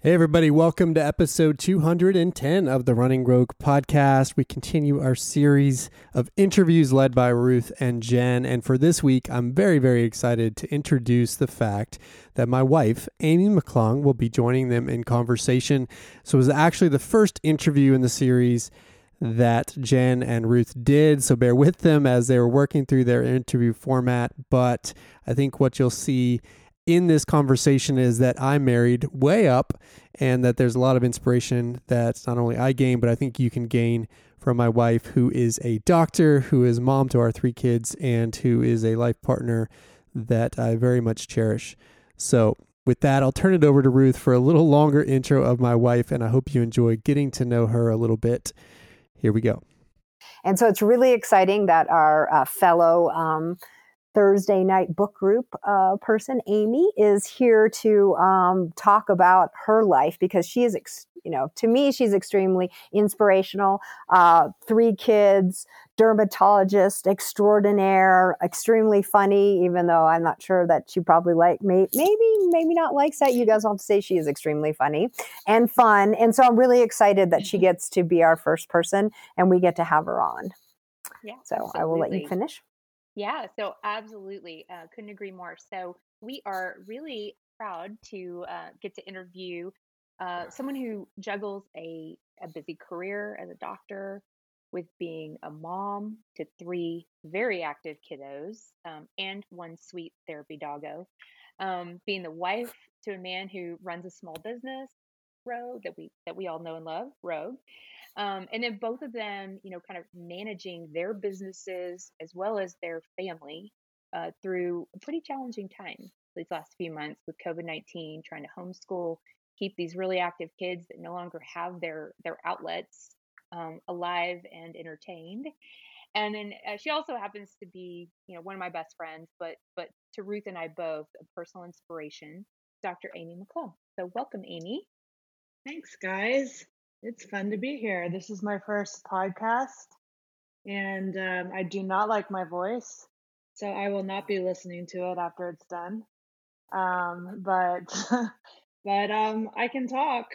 Hey, everybody, welcome to episode 210 of the Running Rogue podcast. We continue our series of interviews led by Ruth and Jen. And for this week, I'm very, very excited to introduce the fact that my wife, Amy McClung, will be joining them in conversation. So it was actually the first interview in the series that Jen and Ruth did. So bear with them as they were working through their interview format. But I think what you'll see in this conversation is that I married way up and that there's a lot of inspiration that not only I gain, but I think you can gain from my wife, who is a doctor, who is mom to our three kids, and who is a life partner that I very much cherish. So, with that, I'll turn it over to Ruth for a little longer intro of my wife, and I hope you enjoy getting to know her a little bit. Here we go. And so it's really exciting that our uh, fellow um, Thursday night book group uh, person, Amy, is here to um, talk about her life because she is, ex- you know, to me, she's extremely inspirational. Uh, three kids, dermatologist extraordinaire, extremely funny, even though I'm not sure that she probably like may, maybe, maybe not likes that. You guys all have to say she is extremely funny and fun. And so I'm really excited that she mm-hmm. gets to be our first person and we get to have her on. Yeah, so absolutely. I will let you finish. Yeah, so absolutely. Uh, couldn't agree more. So we are really proud to uh, get to interview uh, someone who juggles a, a busy career as a doctor with being a mom to three very active kiddos um, and one sweet therapy doggo, um, being the wife to a man who runs a small business, Rogue, that we that we all know and love, Rogue, um, and then both of them, you know, kind of managing their businesses as well as their family uh, through a pretty challenging time these last few months with COVID 19, trying to homeschool, keep these really active kids that no longer have their, their outlets um, alive and entertained. And then uh, she also happens to be, you know, one of my best friends, but but to Ruth and I both a personal inspiration, Dr. Amy McClung. So welcome, Amy. Thanks, guys. It's fun to be here. This is my first podcast, and um, I do not like my voice, so I will not be listening to it after it's done. Um, but but um, I can talk.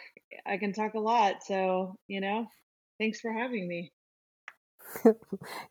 I can talk a lot. So you know, thanks for having me.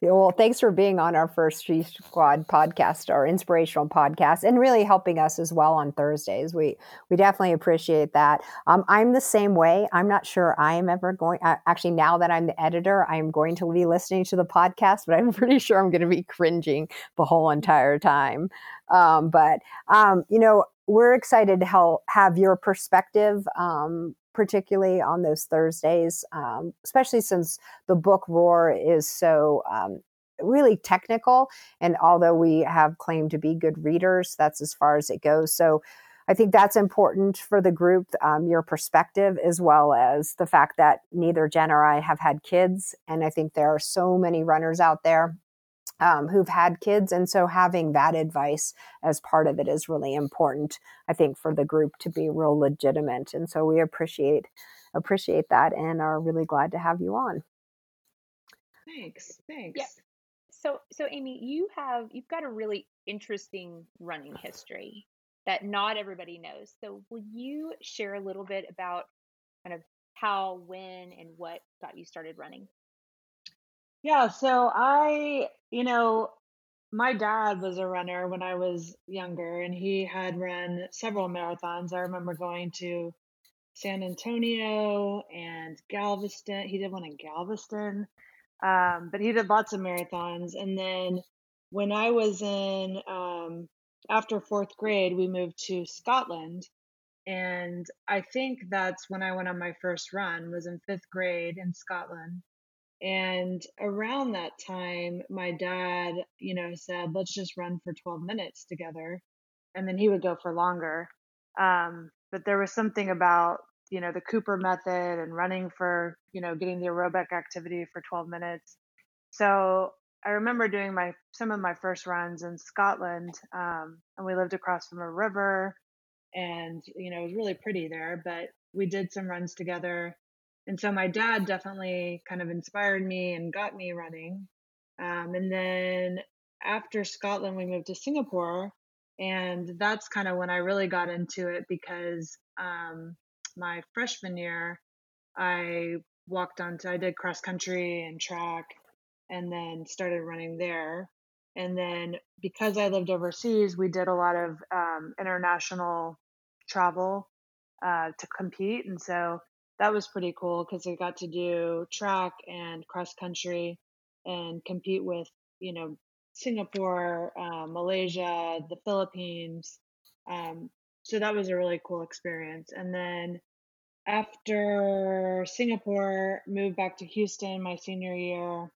Yeah, well, thanks for being on our first She Squad podcast, our inspirational podcast, and really helping us as well on Thursdays. We we definitely appreciate that. Um, I'm the same way. I'm not sure I am ever going. Uh, actually, now that I'm the editor, I am going to be listening to the podcast, but I'm pretty sure I'm going to be cringing the whole entire time. Um, but um, you know, we're excited to help have your perspective um, particularly on those Thursdays, um, especially since the book Roar is so um, really technical. And although we have claimed to be good readers, that's as far as it goes. So I think that's important for the group, um, your perspective, as well as the fact that neither Jen or I have had kids. And I think there are so many runners out there um, who've had kids. And so having that advice as part of it is really important, I think, for the group to be real legitimate. And so we appreciate appreciate that and are really glad to have you on. Thanks. Thanks. Yeah. So so Amy, you have you've got a really interesting running history that not everybody knows. So will you share a little bit about kind of how, when, and what got you started running? Yeah, so I, you know, my dad was a runner when I was younger, and he had run several marathons. I remember going to San Antonio and Galveston. He did one in Galveston, um, but he did lots of marathons. And then when I was in, um, after fourth grade, we moved to Scotland. And I think that's when I went on my first run was in fifth grade in Scotland. And around that time, my dad, you know, said, let's just run for 12 minutes together. And then he would go for longer. Um, but there was something about, you know, the Cooper method and running for, you know, getting the aerobic activity for 12 minutes. So I remember doing my some of my first runs in Scotland, um, and we lived across from a river, and you know it was really pretty there. But we did some runs together, and so my dad definitely kind of inspired me and got me running. Um, and then after Scotland, we moved to Singapore. And that's kind of when I really got into it because um, my freshman year, I walked onto, I did cross country and track and then started running there. And then because I lived overseas, we did a lot of um, international travel uh, to compete. And so that was pretty cool because I got to do track and cross country and compete with, you know, Singapore, uh, Malaysia, the Philippines. Um, so that was a really cool experience. And then after Singapore, moved back to Houston my senior year,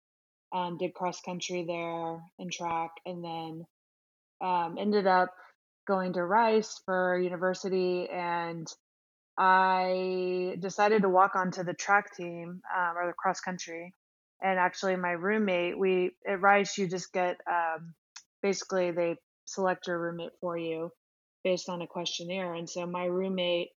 um, did cross country there and track, and then um, ended up going to Rice for university. And I decided to walk onto the track team um, or the cross country. And actually, my roommate, we at Rice, you just get um, basically they select your roommate for you based on a questionnaire. And so my roommate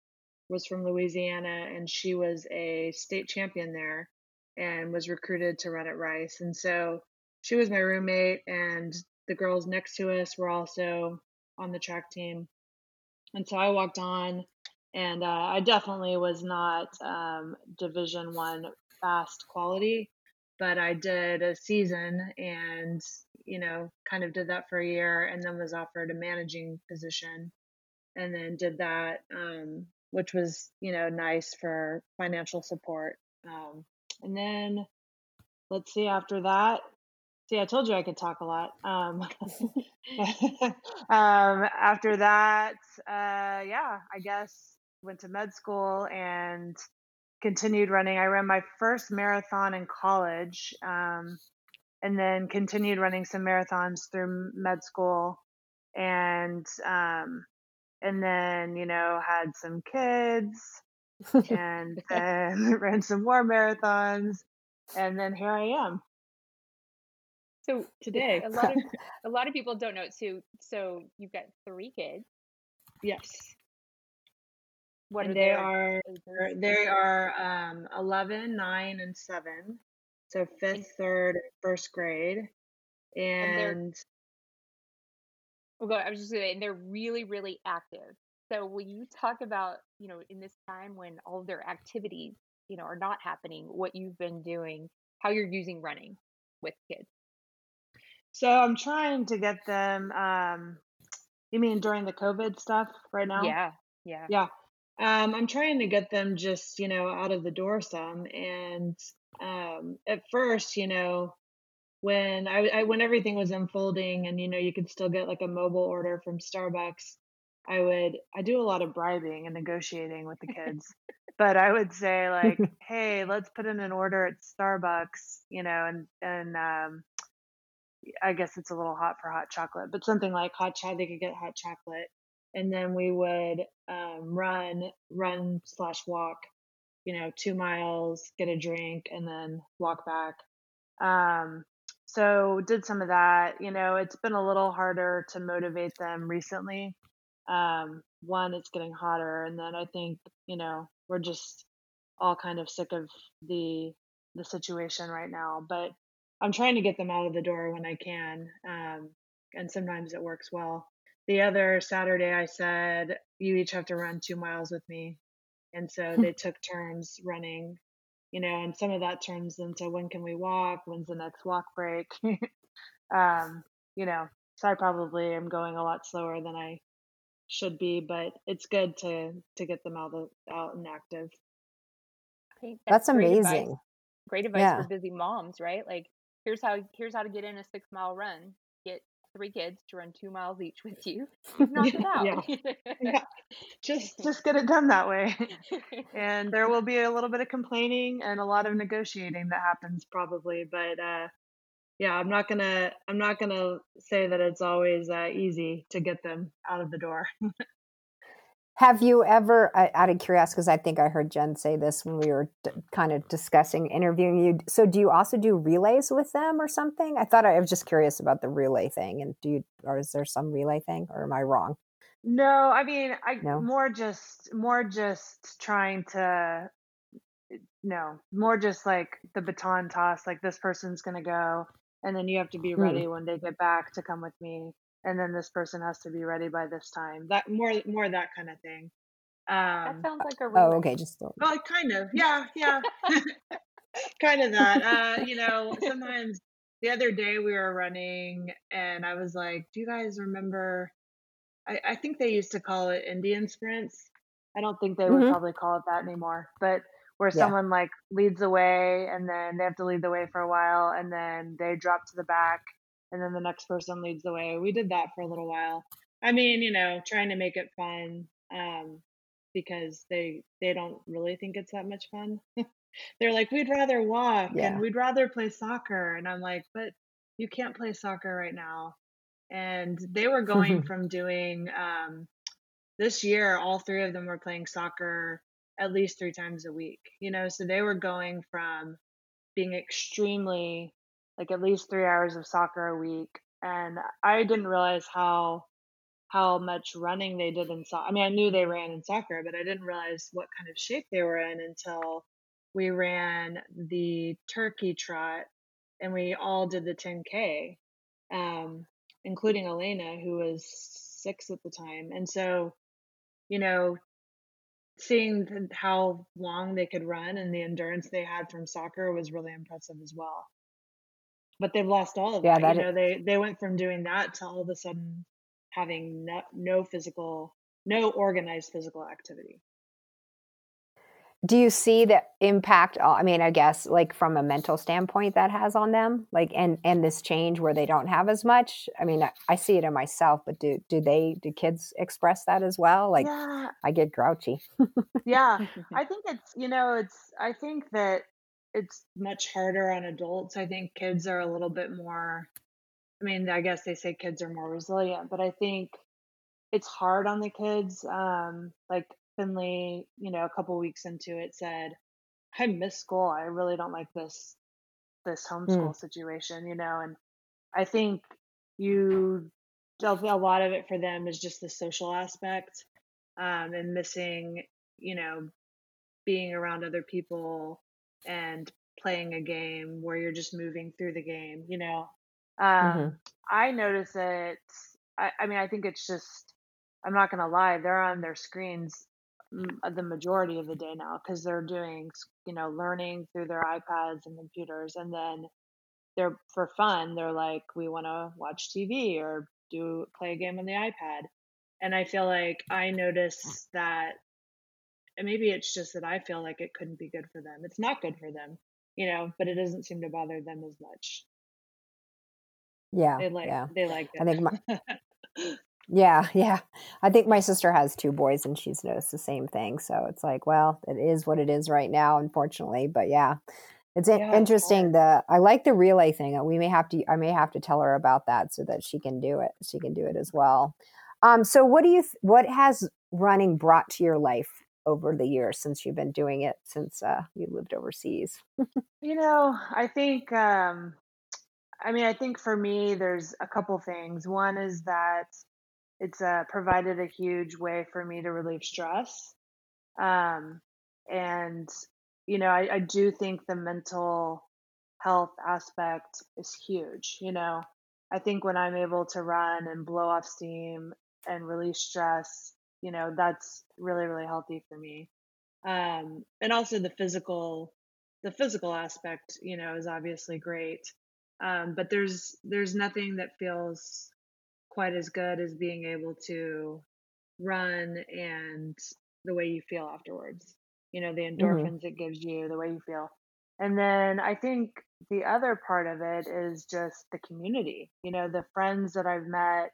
was from Louisiana and she was a state champion there and was recruited to run at Rice. And so she was my roommate, and the girls next to us were also on the track team. And so I walked on, and uh, I definitely was not um, Division One fast quality, but I did a season, and you know, kind of did that for a year, and then was offered a managing position, and then did that, um, which was you know nice for financial support. Um, and then let's see after that. See, I told you I could talk a lot. Um, um, after that, uh, yeah, I guess went to med school and continued running. I ran my first marathon in college, um, and then continued running some marathons through med school, and um, and then you know had some kids, and then ran some more marathons, and then here I am. So today, a lot of a lot of people don't know. So so you've got three kids. Yes. What and are they are ages? they are um 11 9 and 7 so fifth third first grade and they're and well, go. I was just gonna and they're really really active. So will you talk about you know in this time when all of their activities you know are not happening, what you've been doing, how you're using running with kids? so i'm trying to get them um you mean during the covid stuff right now Yeah, yeah. yeah um i'm trying to get them just you know out of the door some and um at first you know when I, I when everything was unfolding and you know you could still get like a mobile order from starbucks i would i do a lot of bribing and negotiating with the kids. But i would say like hey let's put in an order at starbucks you know and and um i guess it's a little hot for hot chocolate but something like hot chocolate they could get hot chocolate and then we would um, run run slash walk you know two miles get a drink and then walk back um, so did some of that. You know, it's been a little harder to motivate them recently. Um, one, it's getting hotter, and then I think you know we're just all kind of sick of the the situation right now. But I'm trying to get them out of the door when I can, um, and sometimes it works well. The other Saturday, I said you each have to run two miles with me, and so they took turns running you know, and some of that turns into when can we walk? When's the next walk break? um, you know, so I probably am going a lot slower than I should be, but it's good to to get them out of, out and active. I that's That's great advice. amazing. Great advice Yeah. for busy moms, right? Like here's how here's how to get in a six mile run. Three kids to run two miles each with you. Knocked it out. yeah, yeah. Just just get it done that way. and there will be a little bit of complaining and a lot of negotiating that happens probably, but uh yeah, I'm not gonna I'm not gonna say that it's always uh, easy to get them out of the door. Have you ever, out of curiosity, because I think I heard Jen say this when we were d- kind of discussing interviewing you. So, do you also do relays with them or something? I thought I was just curious about the relay thing. And do you, or is there some relay thing, or am I wrong? No, I mean, I No. more just more just trying to no, more just like the baton toss, like this person's gonna go, and then you have to be Hmm. ready when they get back to come with me, and then this person has to be ready by this time. That more more that kind of thing. that Um, sounds like a Oh, okay. Just well, kind of, yeah, yeah, kind of that. Uh, you know, sometimes the other day we were running, and I was like, "Do you guys remember?" I, I think they used to call it Indian sprints. I don't think they would hmm probably call it that anymore, but where Yeah. someone like leads the way and then they have to lead the way for a while and then they drop to the back and then the next person leads the way. We did that for a little while. I mean, you know, trying to make it fun um, because they they don't really think it's that much fun. They're like, we'd rather walk and we'd rather play soccer, and I'm like, but you can't play soccer right now. And they were going from doing um, this year, all three of them were playing soccer at least three times a week. You know, so they were going from being extremely like at least three hours of soccer a week, and I didn't realize how how much running they did in soccer. I mean, I knew they ran in soccer, but I didn't realize what kind of shape they were in until we ran the turkey trot and we all did the 10K, um, including Elena, who was six at the time. And so, you know, seeing how long they could run and the endurance they had from soccer was really impressive as well. But they've lost all of Yeah. that. You That. know, they they went from doing that to all of a sudden having no, no physical, no organized physical activity. Do you see the impact? I mean, I guess like from a mental standpoint that has on them, like and and this change where they don't have as much. I mean, I, I see it in myself, but do do they do kids express that as well? Like Yeah, I get grouchy. yeah. I think it's, you know, it's, I think that it's much harder on adults. I think kids are a little bit more, I mean, I guess they say kids are more resilient, but I think it's hard on the kids. Um, like Finley, you know, a couple weeks into it said, I miss school. I really don't like this this Mm, homeschool situation, you know, and I think you a lot of it for them is just the social aspect um, and missing, you know, being around other people and playing a game where you're just moving through the game, you know. Um, I notice it. I, I mean, I think it's just, I'm not going to lie, they're on their screens mm, the majority of the day now because they're doing, you know, learning through their iPads and computers. And then they're, for fun, they're like, we want to watch TV or do play a game on the iPad. And I feel like I notice that and maybe it's just that I feel like it couldn't be good for them. It's not good for them, you know, but it doesn't seem to bother them as much. Yeah. They like Yeah. they like I think my yeah yeah. I think my sister has two boys and she's noticed the same thing. So it's like, well, it is what it is right now, unfortunately. But yeah. It's yeah, interesting. The I like the relay thing. We may have to. I may have to tell her about that so that she can do it. She can do it as well. Um. So, what do you? th- What has running brought to your life over the years since you've been doing it since uh, you lived overseas? You know, I think um I mean, I think for me there's a couple things. One is that it's uh, provided a huge way for me to relieve stress. Um and you know, I, I do think the mental health aspect is huge. You know, I think when I'm able to run and blow off steam and release stress, you know, that's really, really healthy for me. Um, and also the physical, the physical aspect, you know, is obviously great. Um, but there's there's nothing that feels quite as good as being able to run and the way you feel afterwards. You know, the hmm endorphins it gives you, the way you feel. And then I think the other part of it is just the community. You know, the friends that I've met.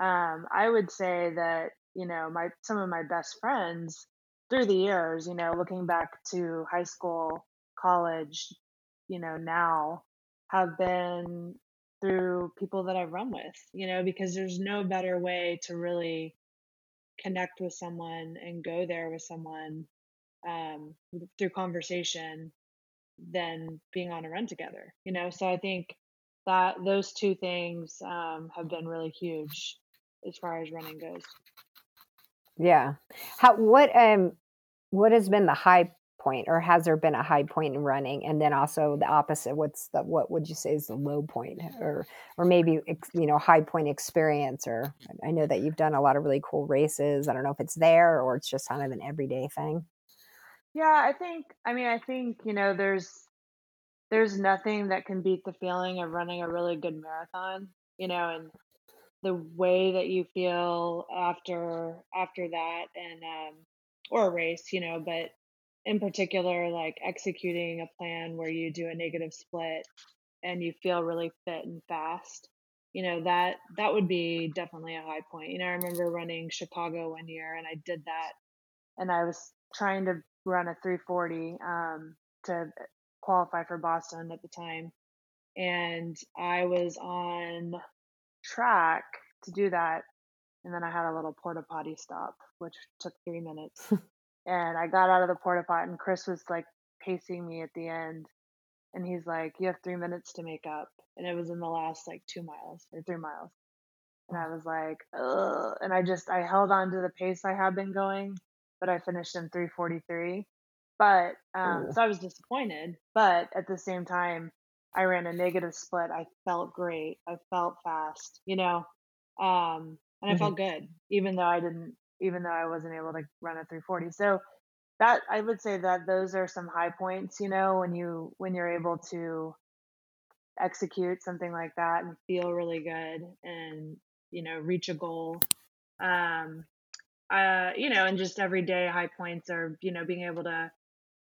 Um, I would say that, you know, my some of my best friends through the years, you know, looking back to high school, college, you know, now have been through people that I've run with, you know, because there's no better way to really connect with someone and go there with someone um, through conversation than being on a run together, you know. So I think that those two things um, have been really huge as far as running goes. Yeah. How? What? Um. What has been the high point or has there been a high point in running and then also the opposite what's the what would you say is the low point or or maybe you know high point experience or i know that you've done a lot of really cool races i don't know if it's there or it's just kind of an everyday thing yeah i think i mean i think you know there's there's nothing that can beat the feeling of running a really good marathon you know and the way that you feel after after that and um or a race you know but in particular like executing a plan where you do a negative split and you feel really fit and fast you know that that would be definitely a high point. You know i remember running chicago one year and i did that and i was trying to run a 340 um, to qualify for boston at the time. And i was on track to do that and then i had a little porta potty stop which took three minutes and I got out of the porta pot and Chris was like pacing me at the end and he's like, You have three minutes to make up. And it was in the last like two miles or three miles. And I was like, Ugh. And I just, I held on to the pace I had been going, but I finished in 343. But, um, so I was disappointed. But at the same time, I ran a negative split. I felt great. I felt fast, you know, um, and I mm-hmm. felt good, even though I didn't even though I wasn't able to run a 340. So that I would say that those are some high points, you know, when you when you're able to execute something like that and feel really good and you know reach a goal um uh you know and just everyday high points are you know being able to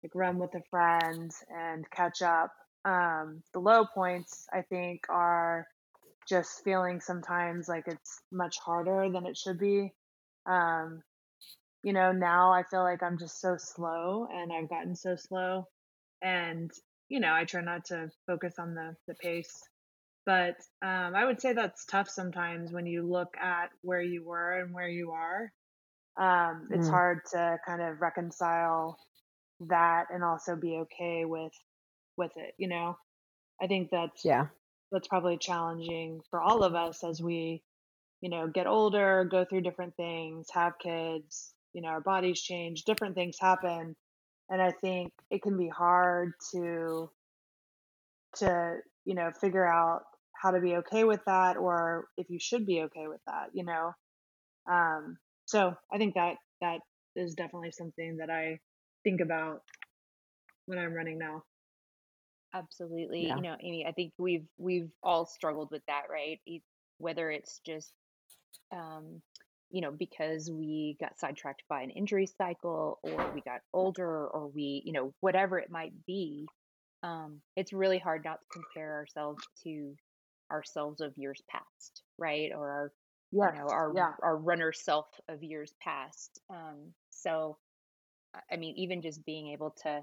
like run with a friend and catch up um the low points i think are just feeling sometimes like it's much harder than it should be um, you know, now I feel like I'm just so slow and I've gotten so slow. And, you know, I try not to focus on the, the pace. But um, I would say that's tough sometimes when you look at where you were and where you are. Um, it's mm. hard to kind of reconcile that and also be okay with with it, you know. I think that's yeah. That's probably challenging for all of us as we you know, get older, go through different things, have kids, you know, our bodies change, different things happen. And I think it can be hard to to, you know, figure out how to be okay with that or if you should be okay with that, you know. Um so I think that that is definitely something that I think about when I'm running now. Absolutely. Yeah. You know, Amy, I think we've we've all struggled with that, right? Whether it's just um, you know, because we got sidetracked by an injury cycle or we got older or we, you know, whatever it might be, um, it's really hard not to compare ourselves to ourselves of years past, right? Or our, yes. you know, our yeah. our runner self of years past. Um, so, I mean, even just being able to,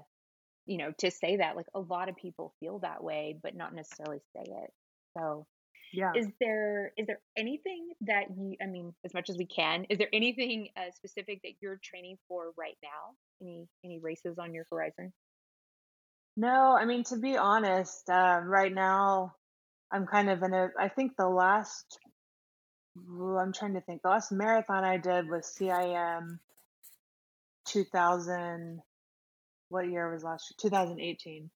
you know, to say that, like a lot of people feel that way, but not necessarily say it. So, yeah. Is there is there anything that you I mean as much as we can is there anything uh, specific that you're training for right now? Any any races on your horizon? No, I mean to be honest, uh, right now I'm kind of in a. I think the last. I'm trying to think. The last marathon I did was CIM 2000. What year was last year? 2018.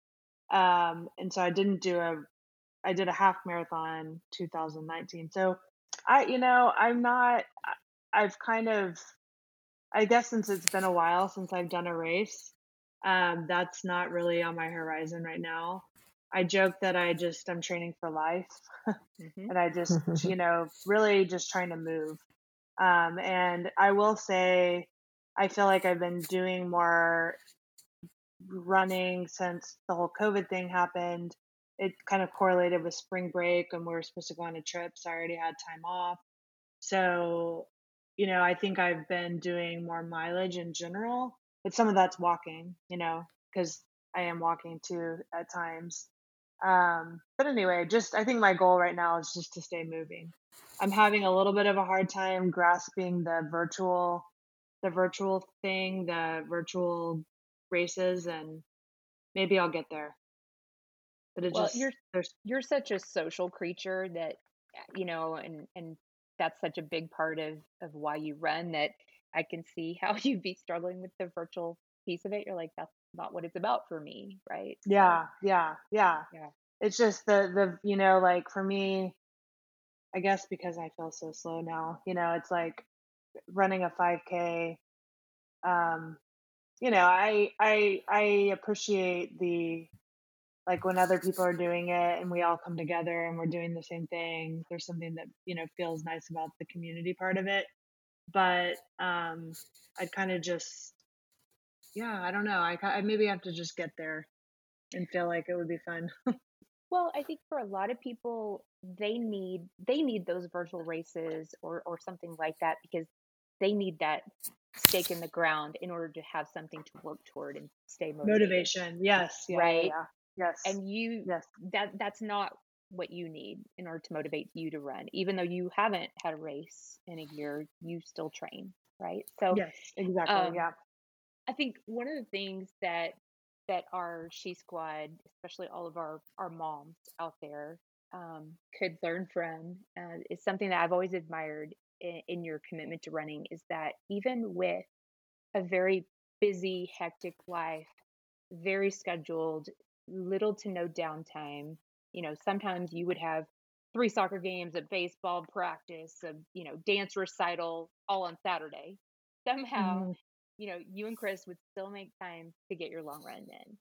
Um, and so I didn't do a I did a half marathon 2019. So I, you know, I'm not, I've kind of, I guess since it's been a while since I've done a race, um, that's not really on my horizon right now. I joke that I just, I'm training for life mm-hmm. and I just, you know, really just trying to move. Um, and I will say, I feel like I've been doing more running since the whole COVID thing happened it kind of correlated with spring break and we were supposed to go on a trip. So I already had time off. So, you know, I think I've been doing more mileage in general, but some of that's walking, you know, because I am walking too at times. Um, but anyway, just I think my goal right now is just to stay moving. I'm having a little bit of a hard time grasping the virtual, the virtual thing, the virtual races, and maybe I'll get there but it well, just you're you're such a social creature that you know, and and that's such a big part of of why you run that I can see how you'd be struggling with the virtual piece of it, you're like, that's not what it's about for me, right? Yeah, yeah, yeah. yeah. It's just the the you know like for me, I guess because I feel so slow now, you know, it's like running a 5K. Um, you know, I I I appreciate the like when other people are doing it and we all come together and we're doing the same thing. There's something that you know feels nice about the community part of it. But um, I'd kind of just yeah, I don't know. I, I maybe have to just get there and feel like it would be fun. Well, I think for a lot of people, they need they need those virtual races or or something like that because they need that stake in the ground in order to have something to work toward and stay motivated, Motivation. Yes. Yeah. Right? yeah. Yes. And you Yes. that that's not what you need in order to motivate you to run. Even though you haven't had a race in a year, you still train, right? So Yes. Exactly. um, Yeah. I think one of the things that that our She Squad, especially all of our our moms out there, um, could learn from uh, is something that I've always admired in, in your commitment to running. Is that even with a very busy, hectic life, very scheduled, little to no downtime. You know, sometimes you would have three soccer games, a baseball practice, a you know dance recital, all on Saturday. Somehow Mhm. you know, you and Chris would still make time to get your long run in.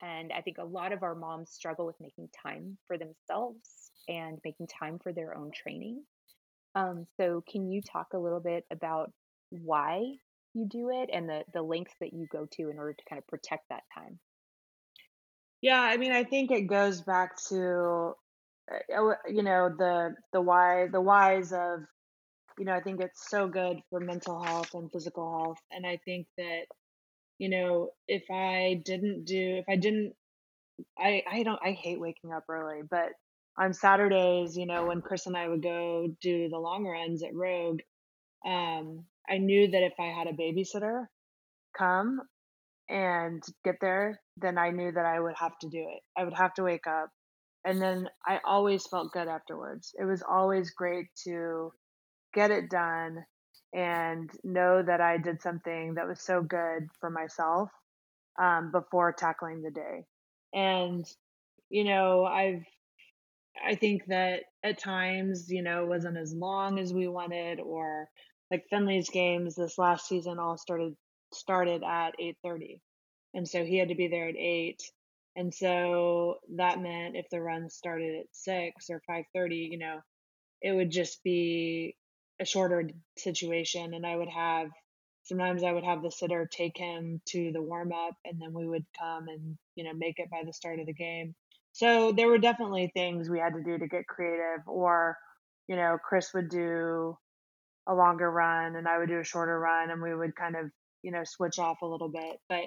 And I think a lot of our moms struggle with making time for themselves and making time for their own training. Um, so can you talk a little bit about why you do it and the the lengths that you go to in order to kind of protect that time? Yeah. I mean, I think it goes back to, uh, uh, you know, the the why the whys of, you know, I think it's so good for mental health and physical health, and I think that, you know, if I didn't do, if I didn't, I I don't, I hate waking up early, but on Saturdays, you know, when Chris and I would go do the long runs at Rogue, um, I knew that if I had a babysitter come and get there, then I knew that I would have to do it. I would have to wake up. And then I always felt good afterwards. It was always great to get it done and know that I did something that was so good for myself um, before tackling the day. And, you know, I've, I think that at times, you know, wasn't as long as we wanted or like Finley's games this last season all started started at 8:30 and so he had to be there at 8 and so that meant if the run started at 6 or 5:30 you know it would just be a shorter situation and I would have sometimes I would have the sitter take him to the warm up and then we would come and you know make it by the start of the game so there were definitely things we had to do to get creative or you know Chris would do a longer run and I would do a shorter run and we would kind of, you know, switch off a little bit. But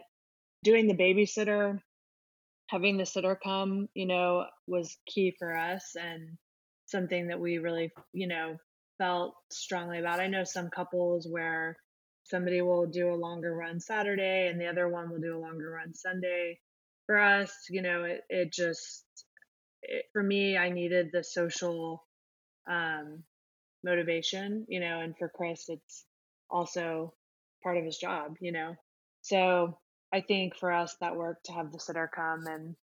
doing the babysitter, having the sitter come, you know, was key for us and something that we really, you know, felt strongly about. I know some couples where somebody will do a longer run Saturday and the other one will do a longer run Sunday. For us, you know, it, it just, it, for me, I needed the social um, motivation, you know, and for Chris, it's also part of his job, you know. So I think for us that worked to have the sitter come and,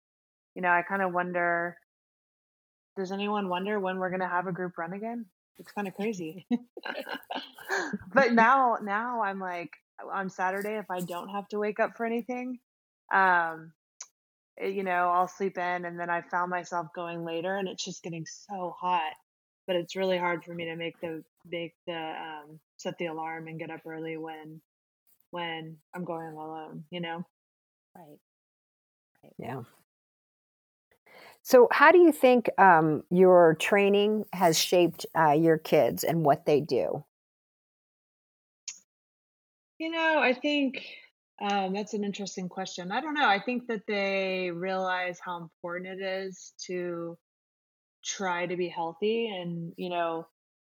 you know, I kind of wonder does anyone wonder when we're going to have a group run again? It's kind of crazy. but now, now I'm like, on Saturday, if I don't have to wake up for anything, um, you know, I'll sleep in and then I found myself going later and it's just getting so hot. But it's really hard for me to make the make the um set the alarm and get up early when when I'm going alone, you know? Right. Yeah. So, how do you think um, your training has shaped uh, your kids and what they do? You know, I think um, that's an interesting question. I don't know. I think that they realize how important it is to try to be healthy and, you know,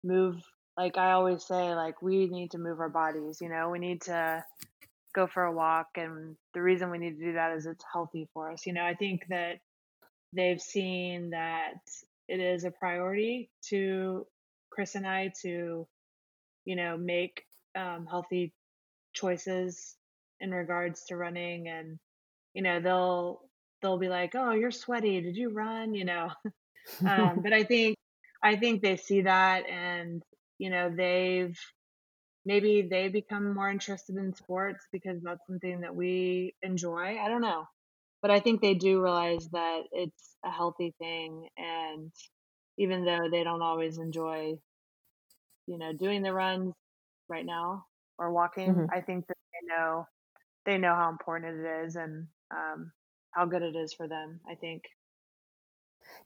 move. Like I always say, like we need to move our bodies, you know, we need to go for a walk. And the reason we need to do that is it's healthy for us. You know, I think that they've seen that it is a priority to Chris and I to, you know, make um, healthy choices in regards to running and you know they'll they'll be like oh you're sweaty. Did you run? You know? Um, but i think i think they see that and you know they've maybe they become more interested in sports because that's something that we enjoy. I don't know. But i think they do realize that it's a healthy thing and even though they don't always enjoy you know doing the runs right now or walking Mhm. i think that they know they know how important it is and um, how good it is for them i think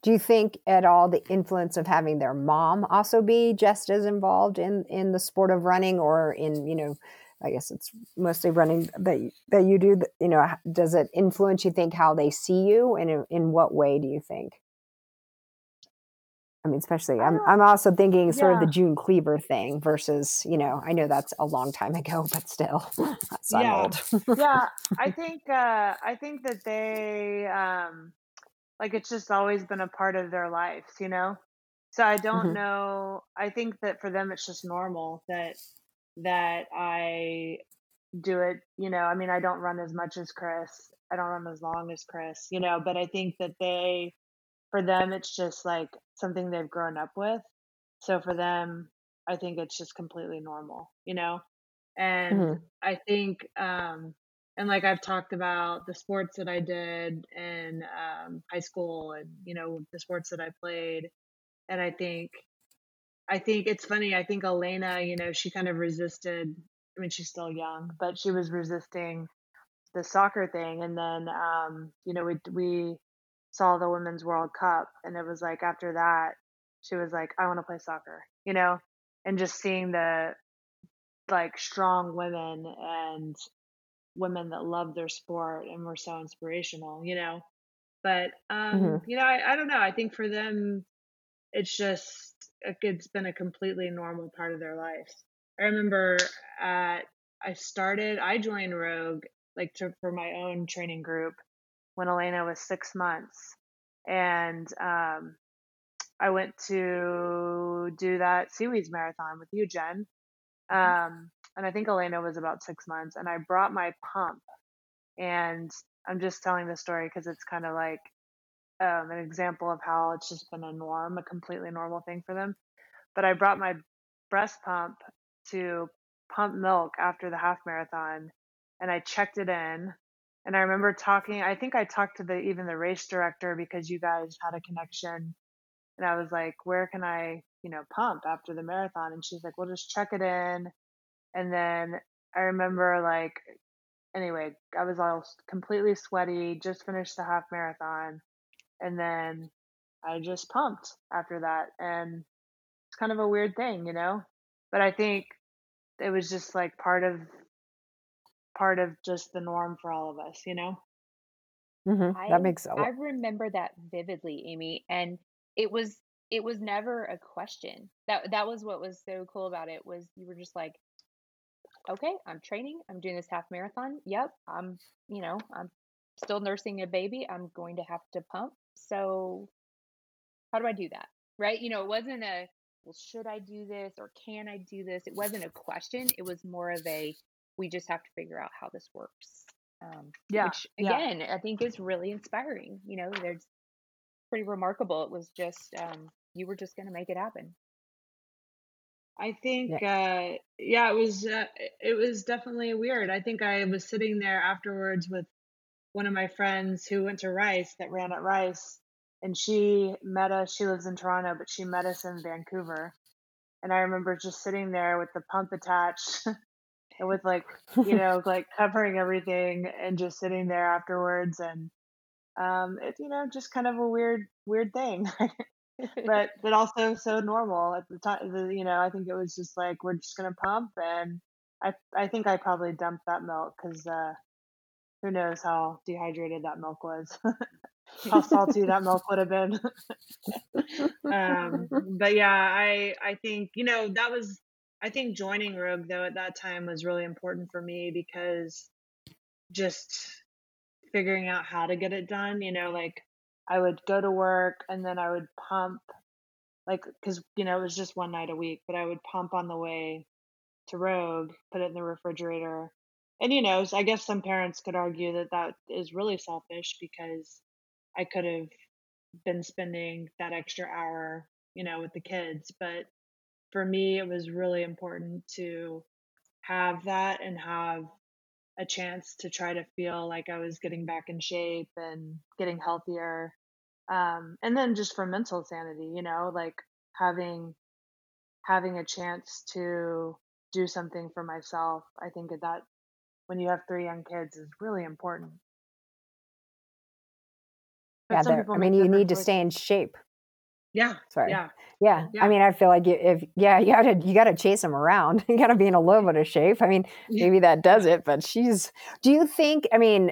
Do you think at all the influence of having their mom also be just as involved in in the sport of running, or in you know, I guess it's mostly running that that you do. You know, does it influence you think how they see you, and in, in what way do you think? I mean, especially I'm I'm also thinking sort of the June Cleaver thing versus you know I know that's a long time ago, but still, yeah. old. yeah i think uh i think that they um like it's just always been a part of their lives you know? So i don't hmm know i think that for them it's just normal that that i do it you know? I mean i don't run as much as chris i don't run as long as chris you know? But i think that they for them it's just like something they've grown up with. So for them i think it's just completely normal you know? And hmm i think um and like i've talked about the sports that i did in um high school and you know the sports that i played. And i think i think it's funny i think elena you know she kind of resisted i mean she's still young but she was resisting the soccer thing. And then um you know we we saw the women's world cup and it was like after that she was like i want to play soccer you know? And just seeing the like strong women and women that love their sport and were so inspirational you know? But um you know I, I don't know i think for them it's just like, it's been a completely normal part of their lives. I remember at i started i joined rogue like to for my own training group when elena was six months and um i went to do that SeaWheeze marathon with you jen um and i think elena was about six months and i brought my pump and i'm just telling the story because it's kind of like um, an example of how it's just been a norm, a completely normal thing for them. But I brought my breast pump to pump milk after the half marathon, and I checked it in. And I remember talking. I think I talked to the even the race director because you guys had a connection. And I was like, "Where can I, you know, pump after the marathon?" And she's like, "Well, just check it in." And then I remember like, anyway, I was all completely sweaty, just finished the half marathon and then I just pumped after that. And it's kind of a weird thing, you know? But I think it was just like part of part of just the norm for all of us, you know? hmm I That makes I remember that vividly, Amy, and it was it was never a question. That that was what was so cool about it was you were just like, okay, I'm training, I'm doing this half marathon. Yep, I'm you know I'm still nursing a baby. I'm going to have to pump. So how do I do that? Right? You know, it wasn't a well, should I do this or can I do this? It wasn't a question. It was more of a we just have to figure out how this works. Um, Yeah, which yeah. again, I think is really inspiring. You know, there's pretty remarkable. It was just um, you were just going to make it happen. I think Yeah. uh yeah, it was uh, it was definitely weird. I think I was sitting there afterwards with one of my friends who went to Rice that ran at Rice and she met us she lives in Toronto, but she met us in Vancouver. And I remember just sitting there with the pump attached and with like, you know, like covering everything and just sitting there afterwards and um it's you know just kind of a weird weird thing. but but also so normal at the time the, you know, I think it was just like we're just to pump and I I think I probably dumped that milk cuz uh who knows how dehydrated that milk was. how salty that milk would have been. um but yeah, I I think, you know, that was I think joining Rogue though at that time was really important for me because just figuring out how to get it done, you know, like I would go to work and then I would pump like cuz you know, it was just one night a week, but I would pump on the way to Rogue, put it in the refrigerator and you know, I guess some parents could argue that that is really selfish because I could have been spending that extra hour, you know, with the kids. But for me, it was really important to have that and have a chance to try to feel like I was getting back in shape and getting healthier. Um, and then just for mental sanity, you know, like having having a chance to do something for myself. I think that when you have three young kids is really important. But yeah, I mean, you need choices. to stay in shape. Yeah. Sorry. Yeah. yeah. yeah. I mean, I feel like if yeah, you gotta you gotta chase him around. you gotta be in a little bit of shape. I mean, maybe that does it, but she's. Do you think? I mean,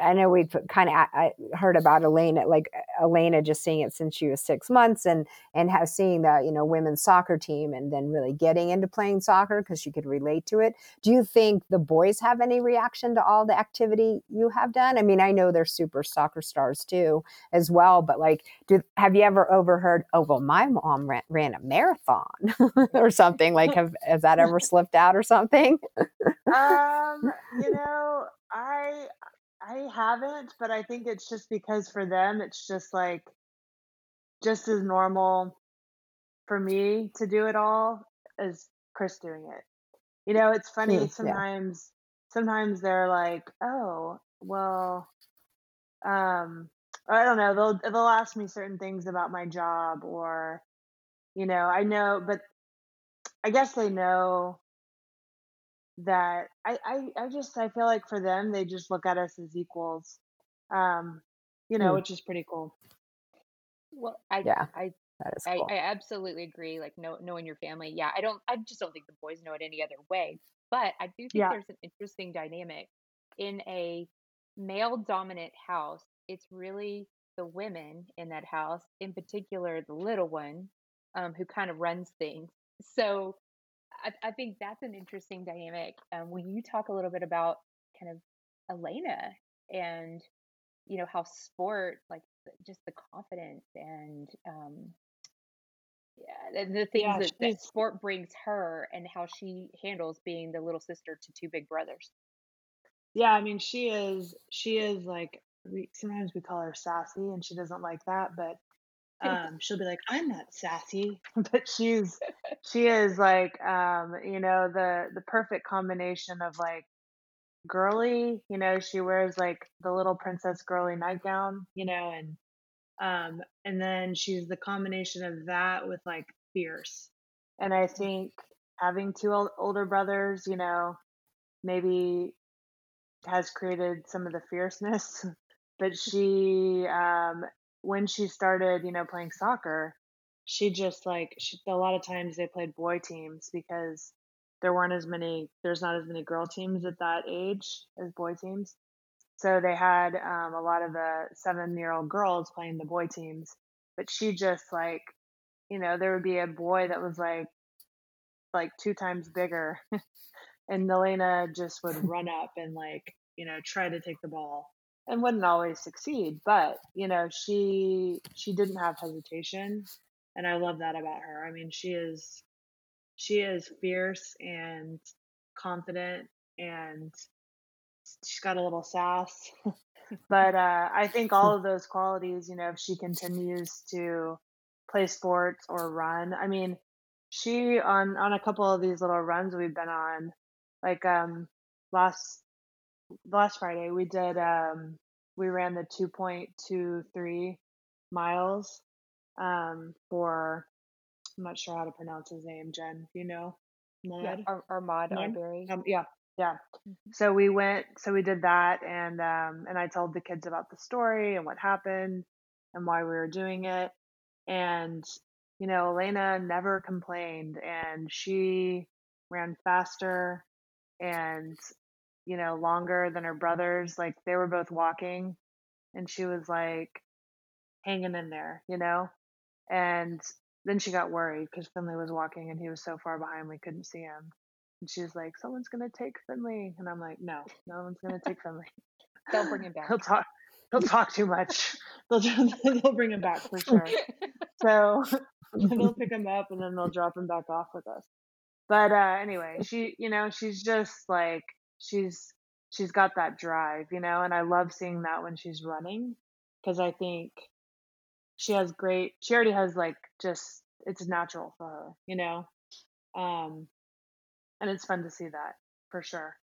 I know we've kind of heard about Elena, like Elena just seeing it since she was six months, and and have seeing the you know women's soccer team, and then really getting into playing soccer because she could relate to it. Do you think the boys have any reaction to all the activity you have done? I mean, I know they're super soccer stars too, as well. But like, do have you ever overheard? Oh well, my mom ran, ran a marathon or something. Like, have has that ever slipped out or something? um, you know, I I haven't, but I think it's just because for them, it's just like just as normal for me to do it all as Chris doing it. You know, it's funny yeah. sometimes sometimes they're like, "Oh, well, um, I don't know, they'll they'll ask me certain things about my job or you know, I know, but I guess they know that I, I I just I feel like for them they just look at us as equals, um, you know, Mm, which is pretty cool. Well, I yeah, I I. I absolutely agree. Like know, knowing your family, yeah. I don't. I just don't think the boys know it any other way. But I do think Yeah, there's an interesting dynamic in a male-dominant house. It's really the women in that house, in particular the little one, um, who kind of runs things. So I, I think that's an interesting dynamic. Um, when you talk a little bit about kind of Elena and you know how sport, like just the confidence and um, yeah, the, the things yeah, that, that sport brings her and how she handles being the little sister to two big brothers. yeah. I mean, she is she is like we sometimes we call her sassy, and she doesn't like that, but um, she'll be like, "I'm not sassy," but she's she is like um, you know the the perfect combination of like girly. You know, she wears like the little princess girly nightgown. You know, and Um, and then she's the combination of that with like fierce. And I think having two ol- older brothers, you know, maybe has created some of the fierceness. But she, um, when she started, you know, playing soccer, she just like, she, a lot of times they played boy teams because there weren't as many, there's not as many girl teams at that age as boy teams. So they had um, a lot of the seven year old girls playing the boy teams, but she just like, you know, there would be a boy that was like like two times bigger, and Elena just would run up and like, you know, try to take the ball and wouldn't always succeed, but you know, she she didn't have hesitation, and I love that about her. I mean, she is she is fierce and confident and she's got a little sass. but uh, I think all of those qualities, you know, if she continues to play sports or run, I mean, she on on a couple of these little runs we've been on, like um last last Friday we did um we ran the 2.23 miles um for I'm not sure how to pronounce his name, Jen. You know? Yeah, Mud? Ar- Armand Arbery. Um, yeah, yeah. Mhm. So we went, so we did that, and um, and I told the kids about the story and what happened and why we were doing it, and you know, Elena never complained, and she ran faster and you know longer than her brothers. Like they were both walking, and she was like hanging in there, you know, and then she got worried because Finley was walking and he was so far behind we couldn't see him. And she was like, "Someone's gonna take Finley," and I'm like, "No, no one's gonna take Finley. They'll bring him back. He'll talk. He'll talk too much. They'll they'll bring him back for sure. So they'll pick him up and then they'll drop him back off with us. But uh, anyway, she, you know, she's just like she's she's got that drive, you know, and I love seeing that when she's running because I think she has great she already has like just it's natural for her, you know. Um and it's fun to see that for sure.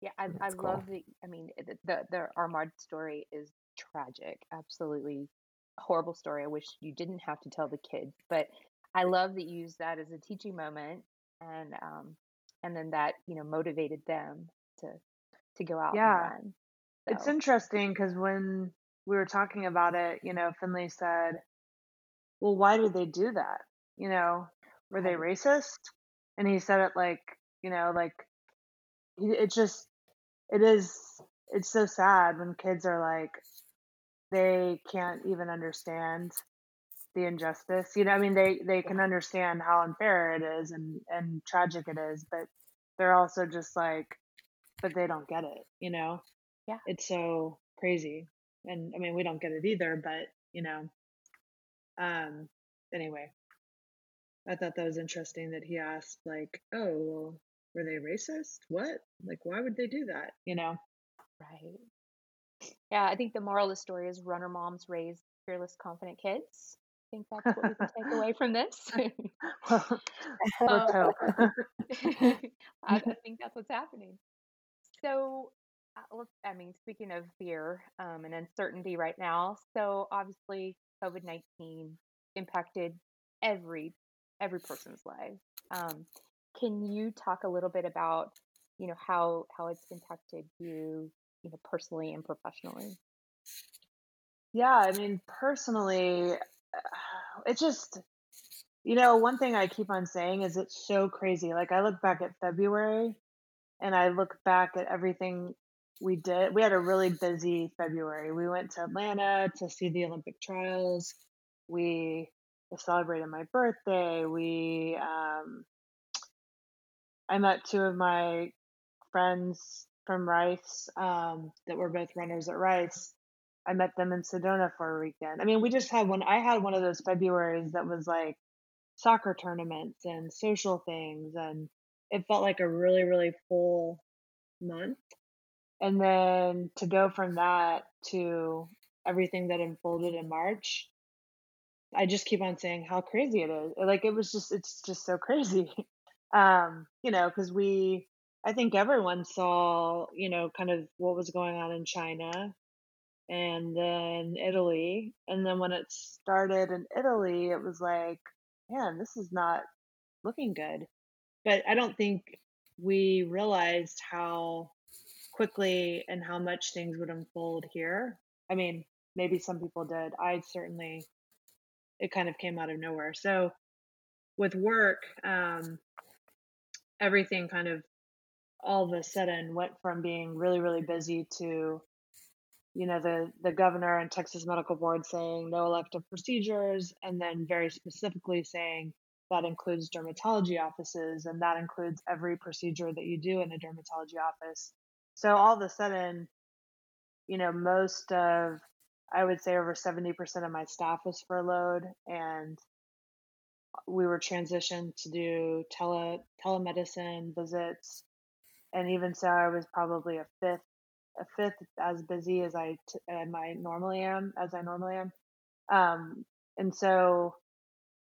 Yeah, I, I cool. love the. I mean, the, the the Armand story is tragic. Absolutely horrible story. I wish you didn't have to tell the kids, but I love that you use that as a teaching moment, and um, and then that you know motivated them to to go out Yeah. and run. It's interesting because when we were talking about it, you know, Finley said, Well, why did they do that? You know, were they racist? And he said it like, you know, like it just, it is, it's so sad when kids are like, they can't even understand the injustice. You know, I mean, they, they can understand how unfair it is and, and tragic it is, but they're also just like, but they don't get it, you know? yeah, It's so crazy. And I mean, we don't get it either, but you know, um, anyway, I thought that was interesting that he asked, like, oh, well, were they racist? What? Like, why would they do that? You know? right. Yeah, I think the moral of the story is runner moms raise fearless, confident kids. I think that's what we can take away from this. Well, um. I, I think that's what's happening. So, uh, I mean, speaking of fear um, and uncertainty right now, so obviously COVID nineteen impacted every every person's life. Um, can you talk a little bit about, you know, how how it's impacted you, you know, personally and professionally? yeah, I mean, personally, it just, you know, one thing I keep on saying is it's so crazy. Like, I look back at February and I look back at everything we did. We had a really busy February. We went to Atlanta to see the Olympic trials. We celebrated my birthday. We, um, I met two of my friends from Rice um, that were both runners at Rice. I met them in Sedona for a weekend. I mean, we just had one. I had one of those Februarys that was like soccer tournaments and social things, and it felt like a really, really full month. And then to go from that to everything that unfolded in March, I just keep on saying how crazy it is. Like it was just, it's just so crazy. Um, you know, because we, I think everyone saw, you know, kind of what was going on in China and then Italy. And then when it started in Italy, it was like, man, this is not looking good. But I don't think we realized how quickly and how much things would unfold here. I mean, maybe some people did. I certainly, it kind of came out of nowhere. So with work, um, everything kind of all of a sudden went from being really, really busy to, you know, the, the governor and Texas Medical Board saying no elective procedures, and then very specifically saying that includes dermatology offices and that includes every procedure that you do in a dermatology office. So all of a sudden, you know, most of, I would say over 70% of my staff was furloughed and we were transitioned to do tele telemedicine visits and even so i was probably a fifth a fifth as busy as i t- am i normally am as i normally am. Um and so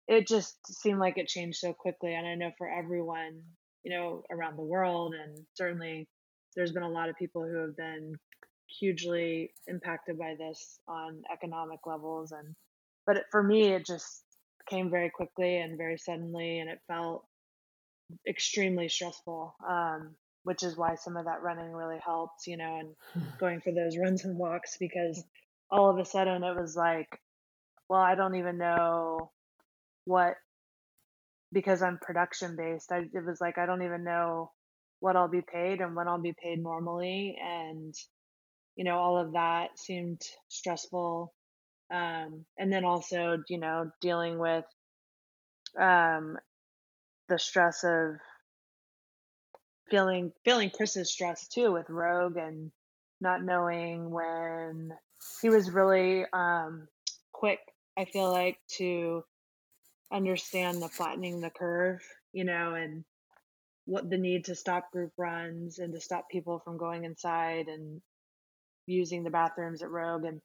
it just seemed like it changed so quickly and i know for everyone you know around the world and certainly there's been a lot of people who have been hugely impacted by this on economic levels and but it, for me it just came very quickly and very suddenly and it felt extremely stressful. Um, which is why some of that running really helped you know and going for those runs and walks because all of a sudden it was like well i don't even know what because i'm production based I, it was like i don't even know what i'll be paid and when i'll be paid normally. And you know all of that seemed stressful. Um, and then also you know dealing with um, the stress of feeling feeling Chris's stress too with Rogue and not knowing when he was really um, quick. I feel like to understand the flattening the curve, you know, and what the need to stop group runs and to stop people from going inside and using the bathrooms at Rogue. And,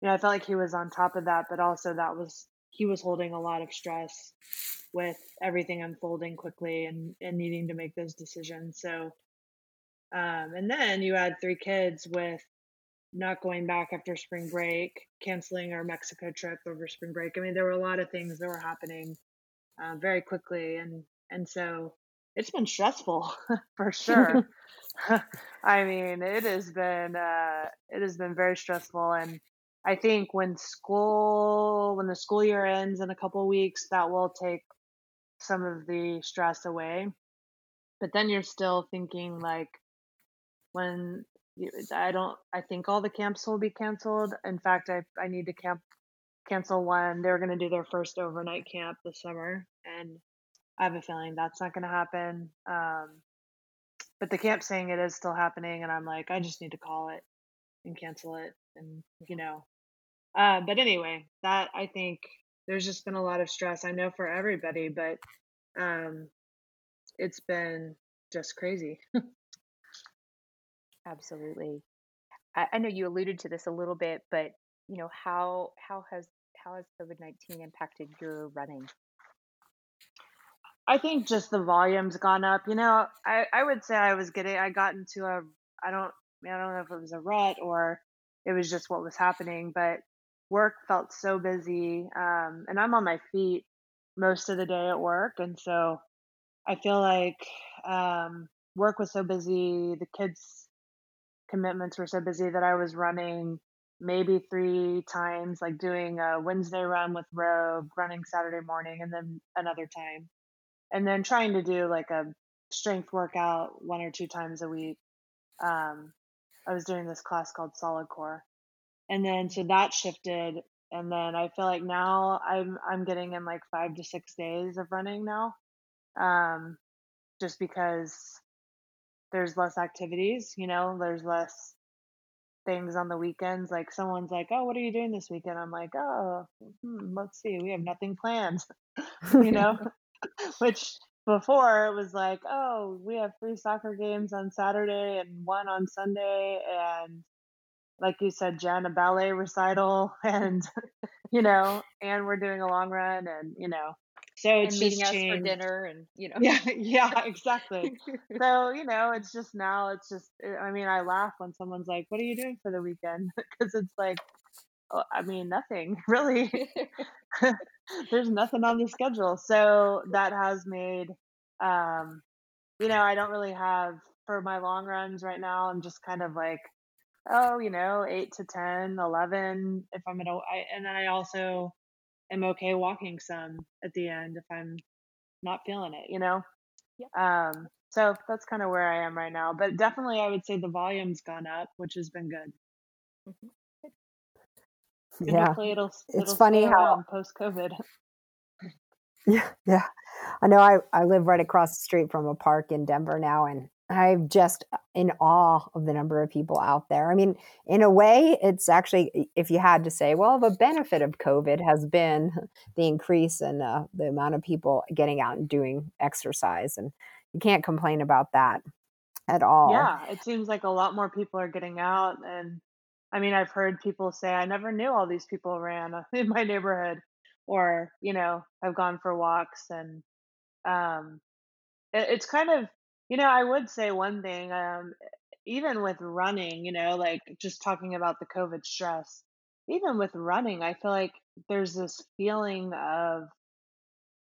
you know, I felt like he was on top of that, but also that was, he was holding a lot of stress with everything unfolding quickly and, and needing to make those decisions. So, um, and then you add three kids with not going back after spring break, canceling our Mexico trip over spring break. I mean, there were a lot of things that were happening uh, very quickly, and and so it's been stressful for sure. I mean, it has been uh, it has been very stressful, and I think when school when the school year ends in a couple weeks, that will take some of the stress away. But then you're still thinking like when I don't I think all the camps will be canceled. In fact, I I need to camp cancel one. They're going to do their first overnight camp this summer and I have a feeling that's not going to happen. Um, but the camp saying it is still happening, and I'm like, I just need to call it and cancel it, and you know. Uh, but anyway, that I think there's just been a lot of stress. I know for everybody, but um, it's been just crazy. Absolutely. I, I know you alluded to this a little bit, but you know how how has how has COVID nineteen impacted your running? I think just the volume's gone up. You know, I, I would say I was getting, I got into a, I don't, I don't know if it was a rut or it was just what was happening, but work felt so busy. Um, and I'm on my feet most of the day at work. And so I feel like um, work was so busy, the kids' commitments were so busy that I was running maybe three times, like doing a Wednesday run with Rogue, running Saturday morning, and then another time and then trying to do like a strength workout one or two times a week. Um, I was doing this class called Solid Core, and then so that shifted, and then I feel like now I'm I'm getting in like five to six days of running now, um, just because there's less activities, you know, there's less things on the weekends. Like someone's like, "Oh, what are you doing this weekend?" I'm like, "Oh, hmm, let's see, we have nothing planned," you know. which before it was like, oh, we have three soccer games on Saturday and one on Sunday, and like you said, Jen, a ballet recital, and you know, and we're doing a long run, and you know, so it's meeting just us changed. for dinner, and you know, yeah, yeah, exactly. so you know, it's just now, it's just, I mean, I laugh when someone's like, "What are you doing for the weekend?" Because it's like, oh, I mean, nothing really. there's nothing on the schedule. So that has made, um, you know, I don't really have for my long runs right now. I'm just kind of like, oh, you know, eight to 10, 11 if I'm at a, I, and then I also am okay walking some at the end if I'm not feeling it, you know? Um, so that's kind of where I am right now. But definitely, I would say the volume's gone up, which has been good. Mm-hmm yeah. It'll, it's it'll it's funny how post COVID. Yeah, yeah. I know I, I live right across the street from a park in Denver now, and I'm just in awe of the number of people out there. I mean, in a way, it's actually, if you had to say, well, the benefit of COVID has been the increase in uh, the amount of people getting out and doing exercise. And you can't complain about that at all. Yeah, it seems like a lot more people are getting out and I mean, I've heard people say, I never knew all these people ran in my neighborhood, or, you know, have gone for walks. And um, it, it's kind of, you know, I would say one thing, um, even with running, you know, like just talking about the COVID stress, even with running, I feel like there's this feeling of,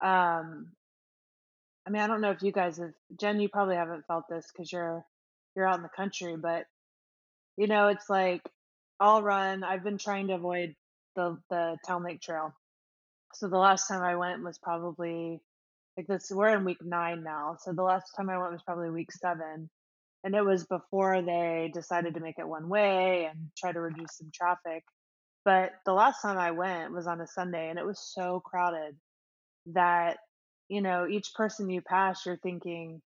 um, I mean, I don't know if you guys have, Jen, you probably haven't felt this because you're, you're out in the country, but you know, it's like I'll run. I've been trying to avoid the the Town Lake Trail. So the last time I went was probably like this. We're in week nine now. So the last time I went was probably week seven, and it was before they decided to make it one way and try to reduce some traffic. But the last time I went was on a Sunday, and it was so crowded that you know each person you pass, you're thinking,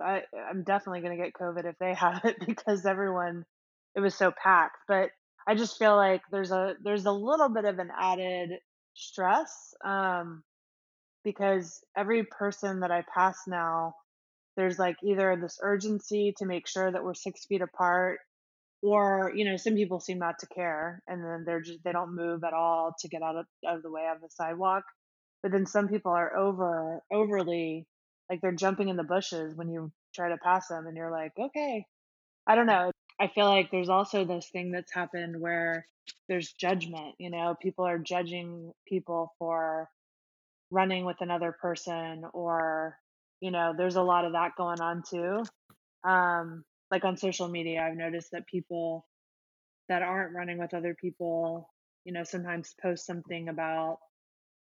I, I'm definitely going to get COVID if they have it because everyone it was so packed. But I just feel like there's a there's a little bit of an added stress um, because every person that I pass now there's like either this urgency to make sure that we're six feet apart or you know some people seem not to care and then they're just they don't move at all to get out of, out of the way of the sidewalk but then some people are over overly like they're jumping in the bushes when you try to pass them and you're like okay. I don't know. I feel like there's also this thing that's happened where there's judgment you know people are judging people for running with another person or you know there's a lot of that going on too. Um like on social media i've noticed that people that aren't running with other people you know sometimes post something about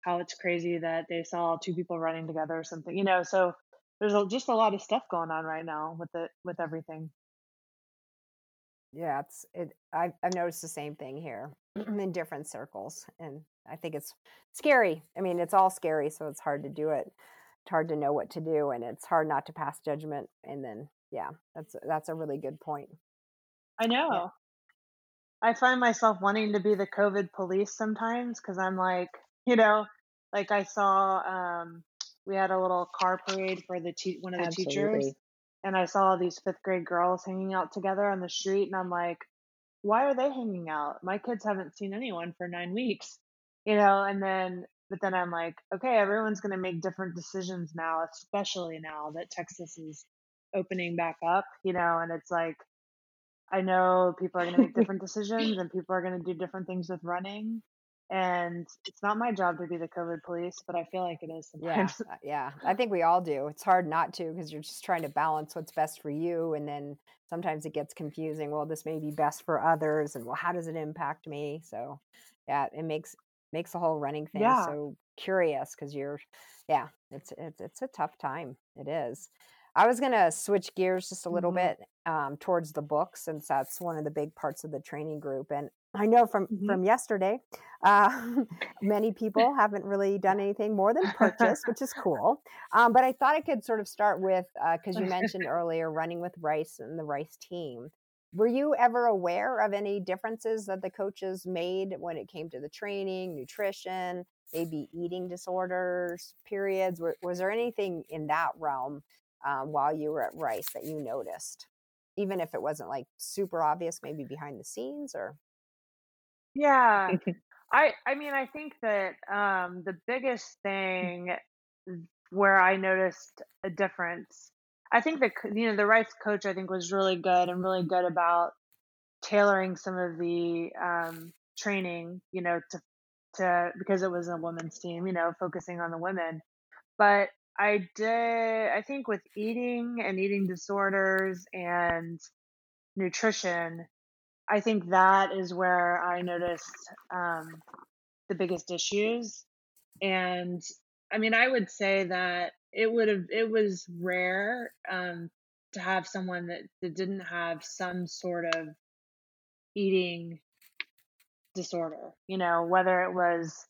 how it's crazy that they saw two people running together or something you know so there's a, just a lot of stuff going on right now with it with everything. Yeah it's it I've, I've noticed the same thing here in different circles and i think it's scary i mean it's all scary so it's hard to do it it's hard to know what to do and it's hard not to pass judgment and then yeah that's that's a really good point i know yeah. i find myself wanting to be the covid police sometimes because i'm like you know like i saw um we had a little car parade for the te- one of the Absolutely. teachers and i saw these fifth grade girls hanging out together on the street and i'm like why are they hanging out my kids haven't seen anyone for nine weeks you know and then but then i'm like okay everyone's going to make different decisions now especially now that texas is opening back up, you know, and it's like I know people are going to make different decisions and people are going to do different things with running. And it's not my job to be the COVID police, but I feel like it is sometimes. Yeah, uh, yeah. I think we all do. It's hard not to because you're just trying to balance what's best for you, and then sometimes it gets confusing. Well, this may be best for others, and well, how does it impact me? So, yeah, it makes makes the whole running thing yeah. so curious because you're, yeah, it's it's it's a tough time. It is. I was going to switch gears just a little mm-hmm. bit um, towards the book since that's one of the big parts of the training group. And I know from mm-hmm. from yesterday, uh, many people haven't really done anything more than purchase, which is cool. Um, but I thought I could sort of start with because uh, you mentioned earlier running with Rice and the Rice team. Were you ever aware of any differences that the coaches made when it came to the training, nutrition, maybe eating disorders, periods? was there anything in that realm um, while you were at Rice that you noticed, even if it wasn't like super obvious, maybe behind the scenes or? Yeah, I I mean I think that um, the biggest thing where I noticed a difference, I think that you know the Rice coach I think was really good and really good about tailoring some of the um, training, you know, to to because it was a women's team, you know, focusing on the women. But I did, I think with eating and eating disorders and nutrition, I think that is where I noticed um, the biggest issues. And I mean, I would say that it would have, it was rare um, to have someone that, that didn't have some sort of eating disorder, you know, whether it was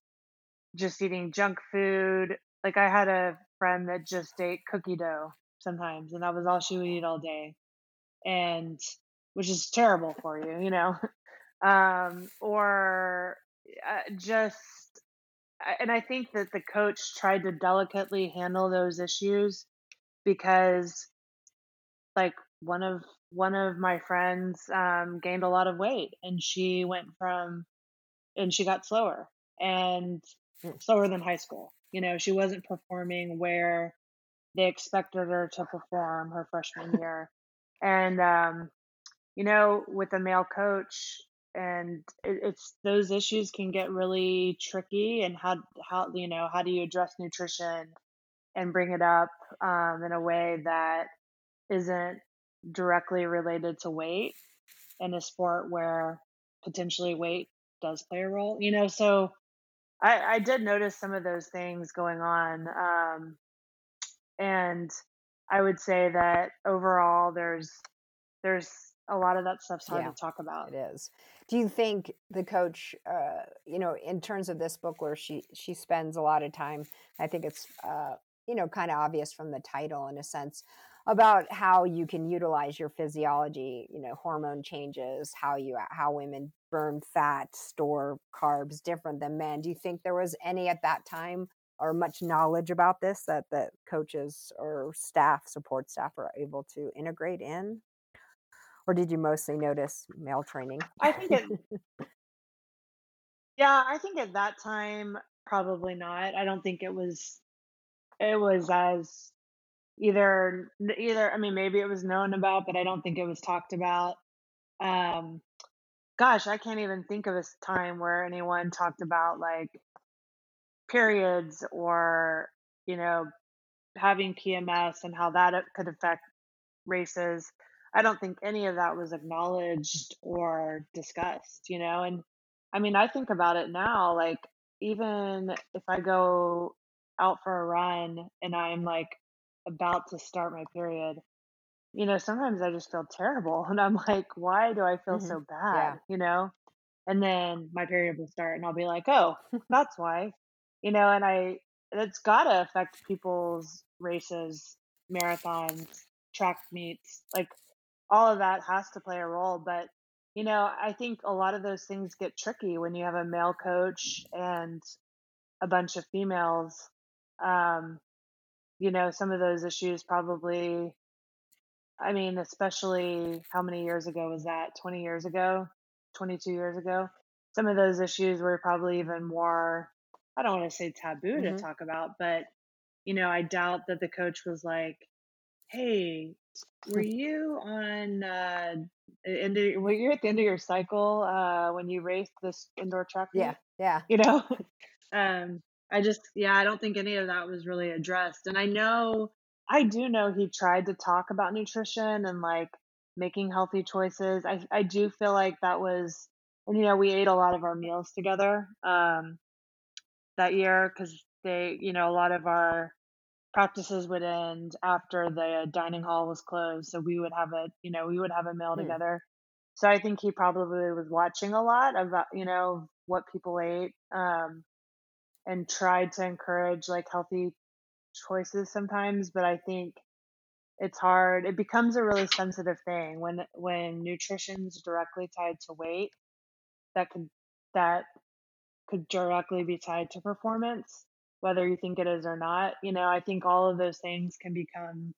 just eating junk food. Like I had a friend that just ate cookie dough sometimes, and that was all she would eat all day, and which is terrible for you, you know. um, or uh, just, and I think that the coach tried to delicately handle those issues because, like, one of one of my friends um, gained a lot of weight, and she went from, and she got slower and mm. slower than high school you know, she wasn't performing where they expected her to perform her freshman year. And, um, you know, with a male coach, and it, it's those issues can get really tricky. And how, how, you know, how do you address nutrition and bring it up um, in a way that isn't directly related to weight in a sport where potentially weight does play a role, you know? So, I, I did notice some of those things going on. Um, and I would say that overall there's there's a lot of that stuff's hard yeah, to talk about. It is. Do you think the coach, uh, you know, in terms of this book where she she spends a lot of time, I think it's uh, you know kind of obvious from the title in a sense about how you can utilize your physiology, you know, hormone changes, how you how women burn fat, store carbs different than men. Do you think there was any at that time or much knowledge about this that that coaches or staff, support staff, are able to integrate in? Or did you mostly notice male training? I think it. yeah, I think at that time probably not. I don't think it was. It was as either either. I mean, maybe it was known about, but I don't think it was talked about. Um, gosh, I can't even think of a time where anyone talked about like periods or you know having PMS and how that could affect races. I don't think any of that was acknowledged or discussed, you know. And I mean, I think about it now, like even if I go out for a run and I'm like about to start my period, you know, sometimes I just feel terrible and I'm like, why do I feel hmm so Yeah. bad, you know? And then my period will start and I'll be like, oh, that's why, you know, and I, it's got to affect people's races, marathons, track meets, like all of that has to play a role. But, you know, I think a lot of those things get tricky when you have a male coach and a bunch of females. Um, you know, some of those issues probably, I mean, especially how many years ago was that? 20 years ago, 22 years ago? Some of those issues were probably even more, I don't want to say taboo to hmm talk about, but, you know, I doubt that the coach was like, hey, were you on uh end of, were you at the end of your cycle uh when you raced this indoor track Yeah. Yeah. You know? um I just yeah, I don't think any of that was really addressed. And I know I do know he tried to talk about nutrition and like making healthy choices. I I do feel like that was and you know, we ate a lot of our meals together um that year cuz they, you know, a lot of our practices would end after the dining hall was closed so we would have a you know we would have a meal Hmm. together. So i think he probably was watching a lot about you know what people ate um, and tried to encourage like healthy choices sometimes but i think it's hard. It becomes a really sensitive thing when when nutrition's directly tied to weight that could that could directly be tied to performance whether you think it is or not you know i think all of those things can become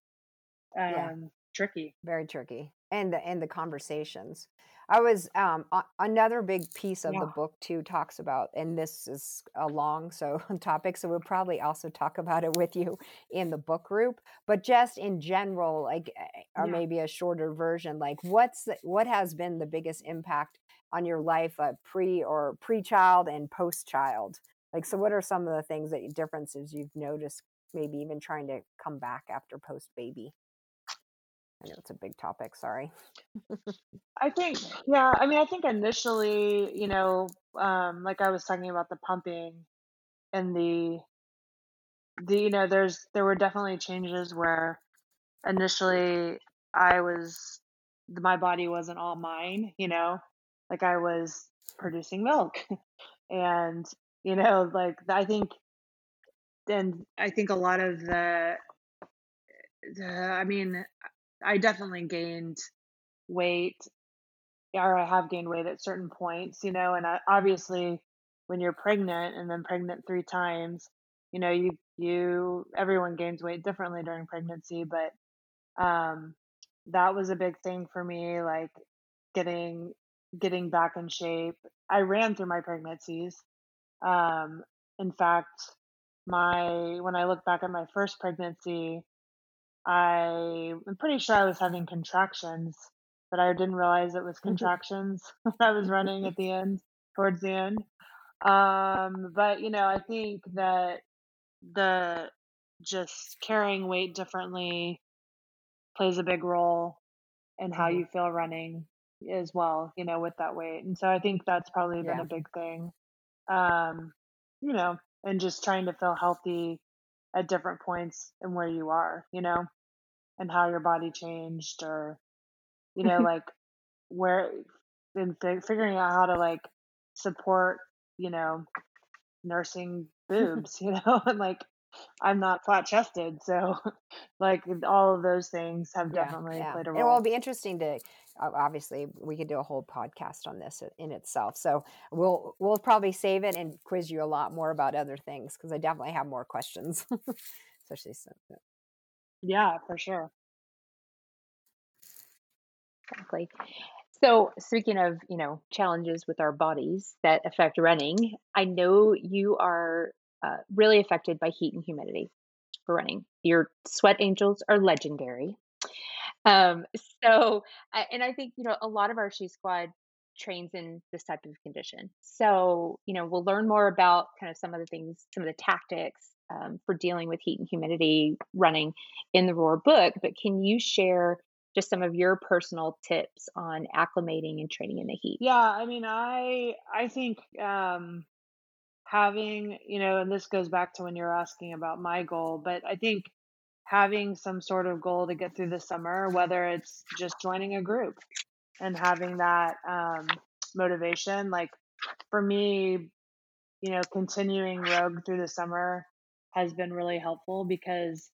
Yeah. um tricky Very tricky. And the and the conversations. I was um a- another big piece of the book too talks about, and this is a long so topic, so we'll probably also talk about it with you in the book group. But just in general, like, eh, or yeah maybe a shorter version, like, what's the, what has been the biggest impact on your life, uh, pre or pre-child and post-child? Like, so what are some of the things that differences you've noticed? Maybe even trying to come back after post-baby. I know it's a big topic. Sorry. i think yeah i mean i think initially you know um like i was talking about the pumping and the the you know there's there were definitely changes where initially i was my body wasn't all mine you know like i was producing milk and you know like i think and i think a lot of the, the i mean i definitely gained weight or i have gained weight at certain points you know and I, obviously when you're pregnant and then pregnant three times you know you you everyone gains weight differently during pregnancy but um that was a big thing for me like getting getting back in shape. I ran through my pregnancies um in fact my when i look back at my first pregnancy i i'm pretty sure i was having contractions but i didn't realize it was contractions when i was running at the end towards the end um but you know i think that the just carrying weight differently plays a big role in how hmm you feel running as well, you know, with that weight. And so I think that's probably been Yeah. a big thing. Um, you know, and just trying to feel healthy at different points and where you are, you know, and how your body changed or, you know, like where and fi- figuring out how to like support, you know, nursing boobs, you know, and like I'm not flat chested. So, like, all of those things have Yeah, definitely yeah. played a role. It will be interesting to obviously we could do a whole podcast on this in itself. So we'll we'll probably save it and quiz you a lot more about other things because I definitely have more questions. Especially since Yeah, for sure. Exactly. So, speaking of, you know, challenges with our bodies that affect running, I know you are uh, really affected by heat and humidity for running. Your sweat angels are legendary. Um, so, and I think, you know, a lot of our She Squad trains in this type of condition. So, you know, we'll learn more about kind of some of the things, some of the tactics um, for dealing with heat and humidity running in the Roar book. But can you share just some of your personal tips on acclimating and training in the heat? Yeah, I mean, I I think um having, you know, and this goes back to when you're asking about my goal, but I think having some sort of goal to get through the summer, whether it's just joining a group and having that um motivation, like for me, you know, continuing Rogue through the summer has been really helpful because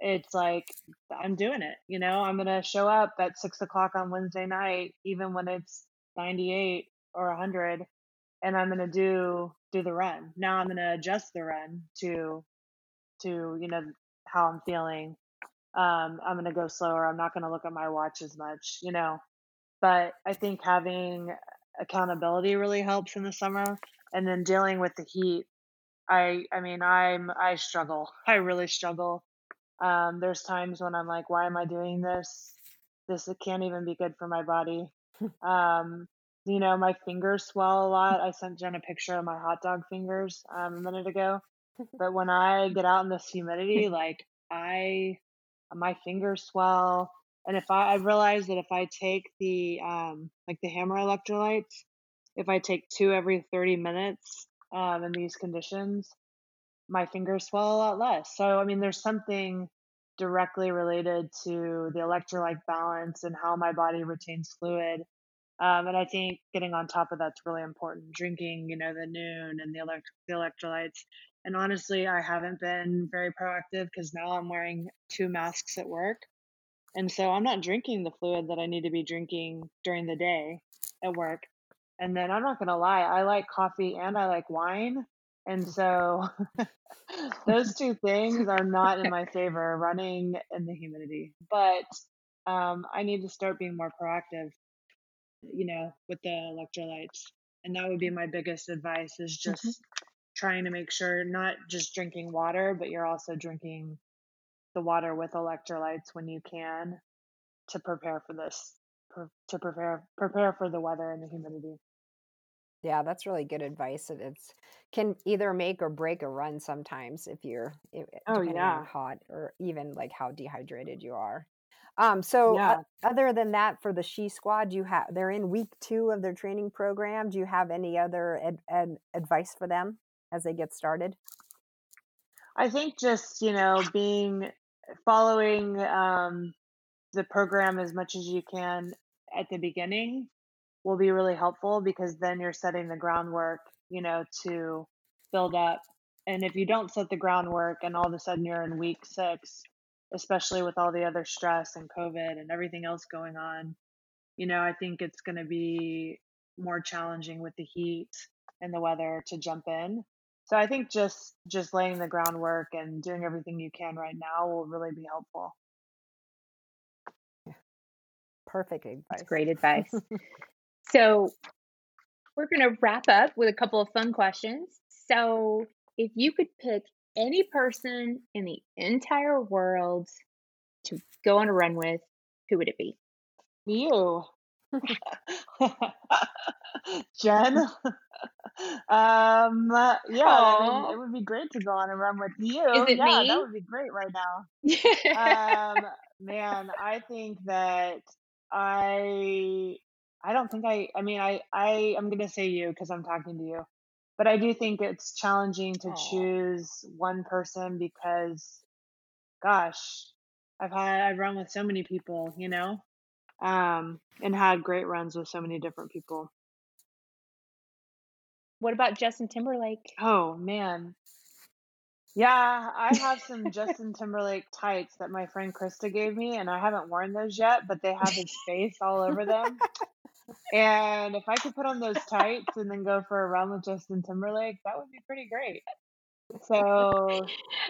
it's like I'm doing it. You know, I'm gonna show up at six o'clock on Wednesday night, even when it's 98 or 100, and I'm gonna do do the run. Now I'm gonna adjust the run to to you know how I'm feeling. Um, I'm gonna go slower. I'm not gonna look at my watch as much. You know, but I think having accountability really helps in the summer, and then dealing with the heat. I I mean I'm I struggle. I really struggle um, there's times when I'm like, why am I doing this? This can't even be good for my body. Um, you know, my fingers swell a lot. I sent Jen a picture of my hot dog fingers um, a minute ago. But when I get out in this humidity, like I, my fingers swell. And if I, I realize that if I take the, um, like the hammer electrolytes, if I take two every 30 minutes um, in these conditions, my fingers swell a lot less. So, I mean, there's something directly related to the electrolyte balance and how my body retains fluid. Um, and I think getting on top of that's really important. Drinking, you know, the Nuun and the, elect- the electrolytes. And honestly, I haven't been very proactive because now I'm wearing two masks at work. And so I'm not drinking the fluid that I need to be drinking during the day at work. And then I'm not going to lie, I like coffee and I like wine. And so those two things are not in my favor running in the humidity. But um, I need to start being more proactive, you know, with the electrolytes. And that would be my biggest advice is Mm-hmm. just trying to make sure not just drinking water, but you're also drinking the water with electrolytes when you can to prepare for this, to prepare prepare for the weather and the humidity. yeah, that's really good advice. It it's can either make or break a run sometimes if you're if, Oh yeah, hot or even like how dehydrated you are. Um, so yeah. uh, other than that, for the She Squad, you have they're in week two of their training program. Do you have any other ad, ad, advice for them as they get started? I think just you know being following um, the program as much as you can at the beginning will be really helpful because then you're setting the groundwork, you know, to build up. And if you don't set the groundwork and all of a sudden you're in week six, especially with all the other stress and COVID and everything else going on, you know, I think it's going to be more challenging with the heat and the weather to jump in. So I think just just laying the groundwork and doing everything you can right now will really be helpful. Perfect That's advice. great advice. So, we're going to wrap up with a couple of fun questions. So, if you could pick any person in the entire world to go on a run with, who would it be? You. Jen. um yeah, I mean it would be great to go on a run with you. Yeah, that would be great right now. Um man, I think that I I don't think I I mean I I I'm going to say you cuz I'm talking to you. But I do think it's challenging to Aw. choose one person because gosh, I've had I've run with so many people, you know? Um and had great runs with so many different people. what about Justin Timberlake? Oh man. Yeah, I have some Justin Timberlake tights that my friend Krista gave me, and I haven't worn those yet, but they have his face all over them. And if I could put on those tights and then go for a run with Justin Timberlake, that would be pretty great. So,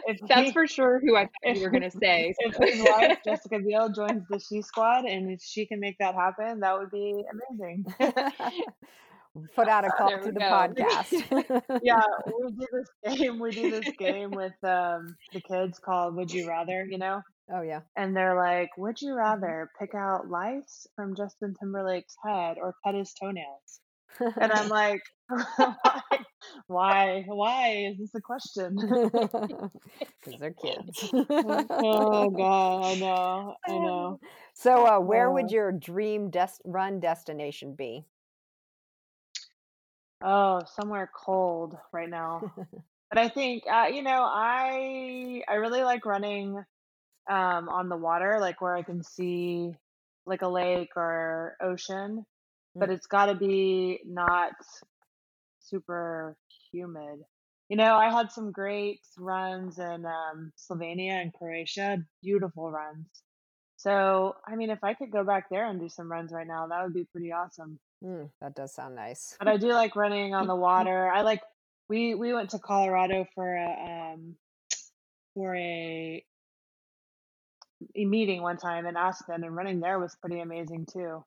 if That's he, for sure who I thought you were going to say. if his wife Jessica Biel joins the She Squad and if she can make that happen, that would be amazing. Put out a call There to the go. podcast. yeah, we do this game. We do this game with um, the kids called "Would You Rather," you know, oh yeah. and they're like, "Would you rather pick out lice from Justin Timberlake's head or cut his toenails?" And I'm like, why? Why? Why is this a question? Because they're kids. oh God, I know, I know. So, uh, where would Uh, your dream des- run destination be? Oh, somewhere cold right now. But I think, uh, you know, I I really like running um, on the water, like where I can see like a lake or ocean, but Mm. it's got to be not super humid. You know, I had some great runs in um, Slovenia and Croatia, beautiful runs. So, I mean, if I could go back there and do some runs right now, that would be pretty awesome. Mm, that does sound nice. But I do like running on the water. I like we we went to Colorado for a um for a a meeting one time in Aspen, and running there was pretty amazing too.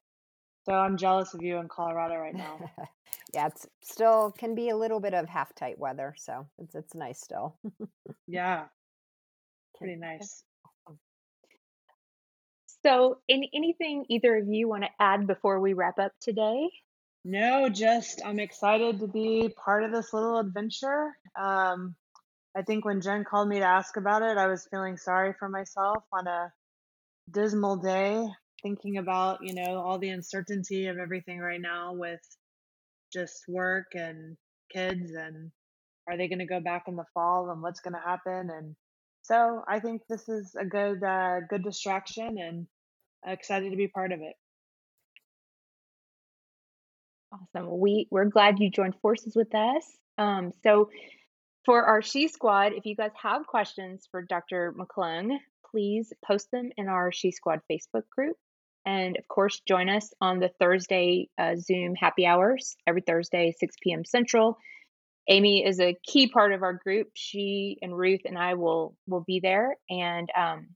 So I'm jealous of you in Colorado right now. yeah, it's still can be a little bit of half tight weather, so it's it's nice still. Yeah, pretty nice. So, any, anything either of you want to add before we wrap up today? No, just I'm excited to be part of this little adventure. Um, I think when Jen called me to ask about it, I was feeling sorry for myself on a dismal day, thinking about, you know, all the uncertainty of everything right now with just work and kids and are they going to go back in the fall and what's going to happen and so I think this is a good uh, good distraction and excited to be part of it. Awesome. We we're glad you joined forces with us. Um, so for our She Squad, if you guys have questions for Dr. McClung, please post them in our She Squad Facebook group. And of course, join us on the Thursday uh, Zoom happy hours every Thursday, 6 p.m. Central. Amy is a key part of our group. She and Ruth and I will will be there. And um,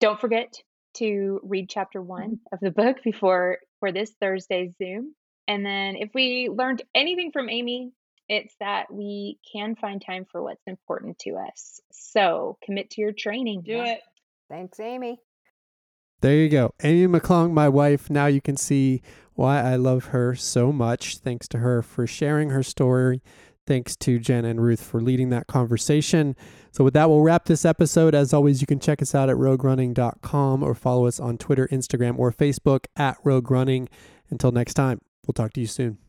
don't forget to read chapter one of the book before for this Thursday's Zoom. And then if we learned anything from Amy, it's that we can find time for what's important to us. So commit to your training. Do it. Thanks, Amy. There you go. Amy McClung, my wife. Now you can see why I love her so much. Thanks to her for sharing her story. Thanks to Jen and Ruth for leading that conversation. So, with that, we'll wrap this episode. As always, you can check us out at roguerunning.com or follow us on Twitter, Instagram, or Facebook at Rogue Running. Until next time, we'll talk to you soon.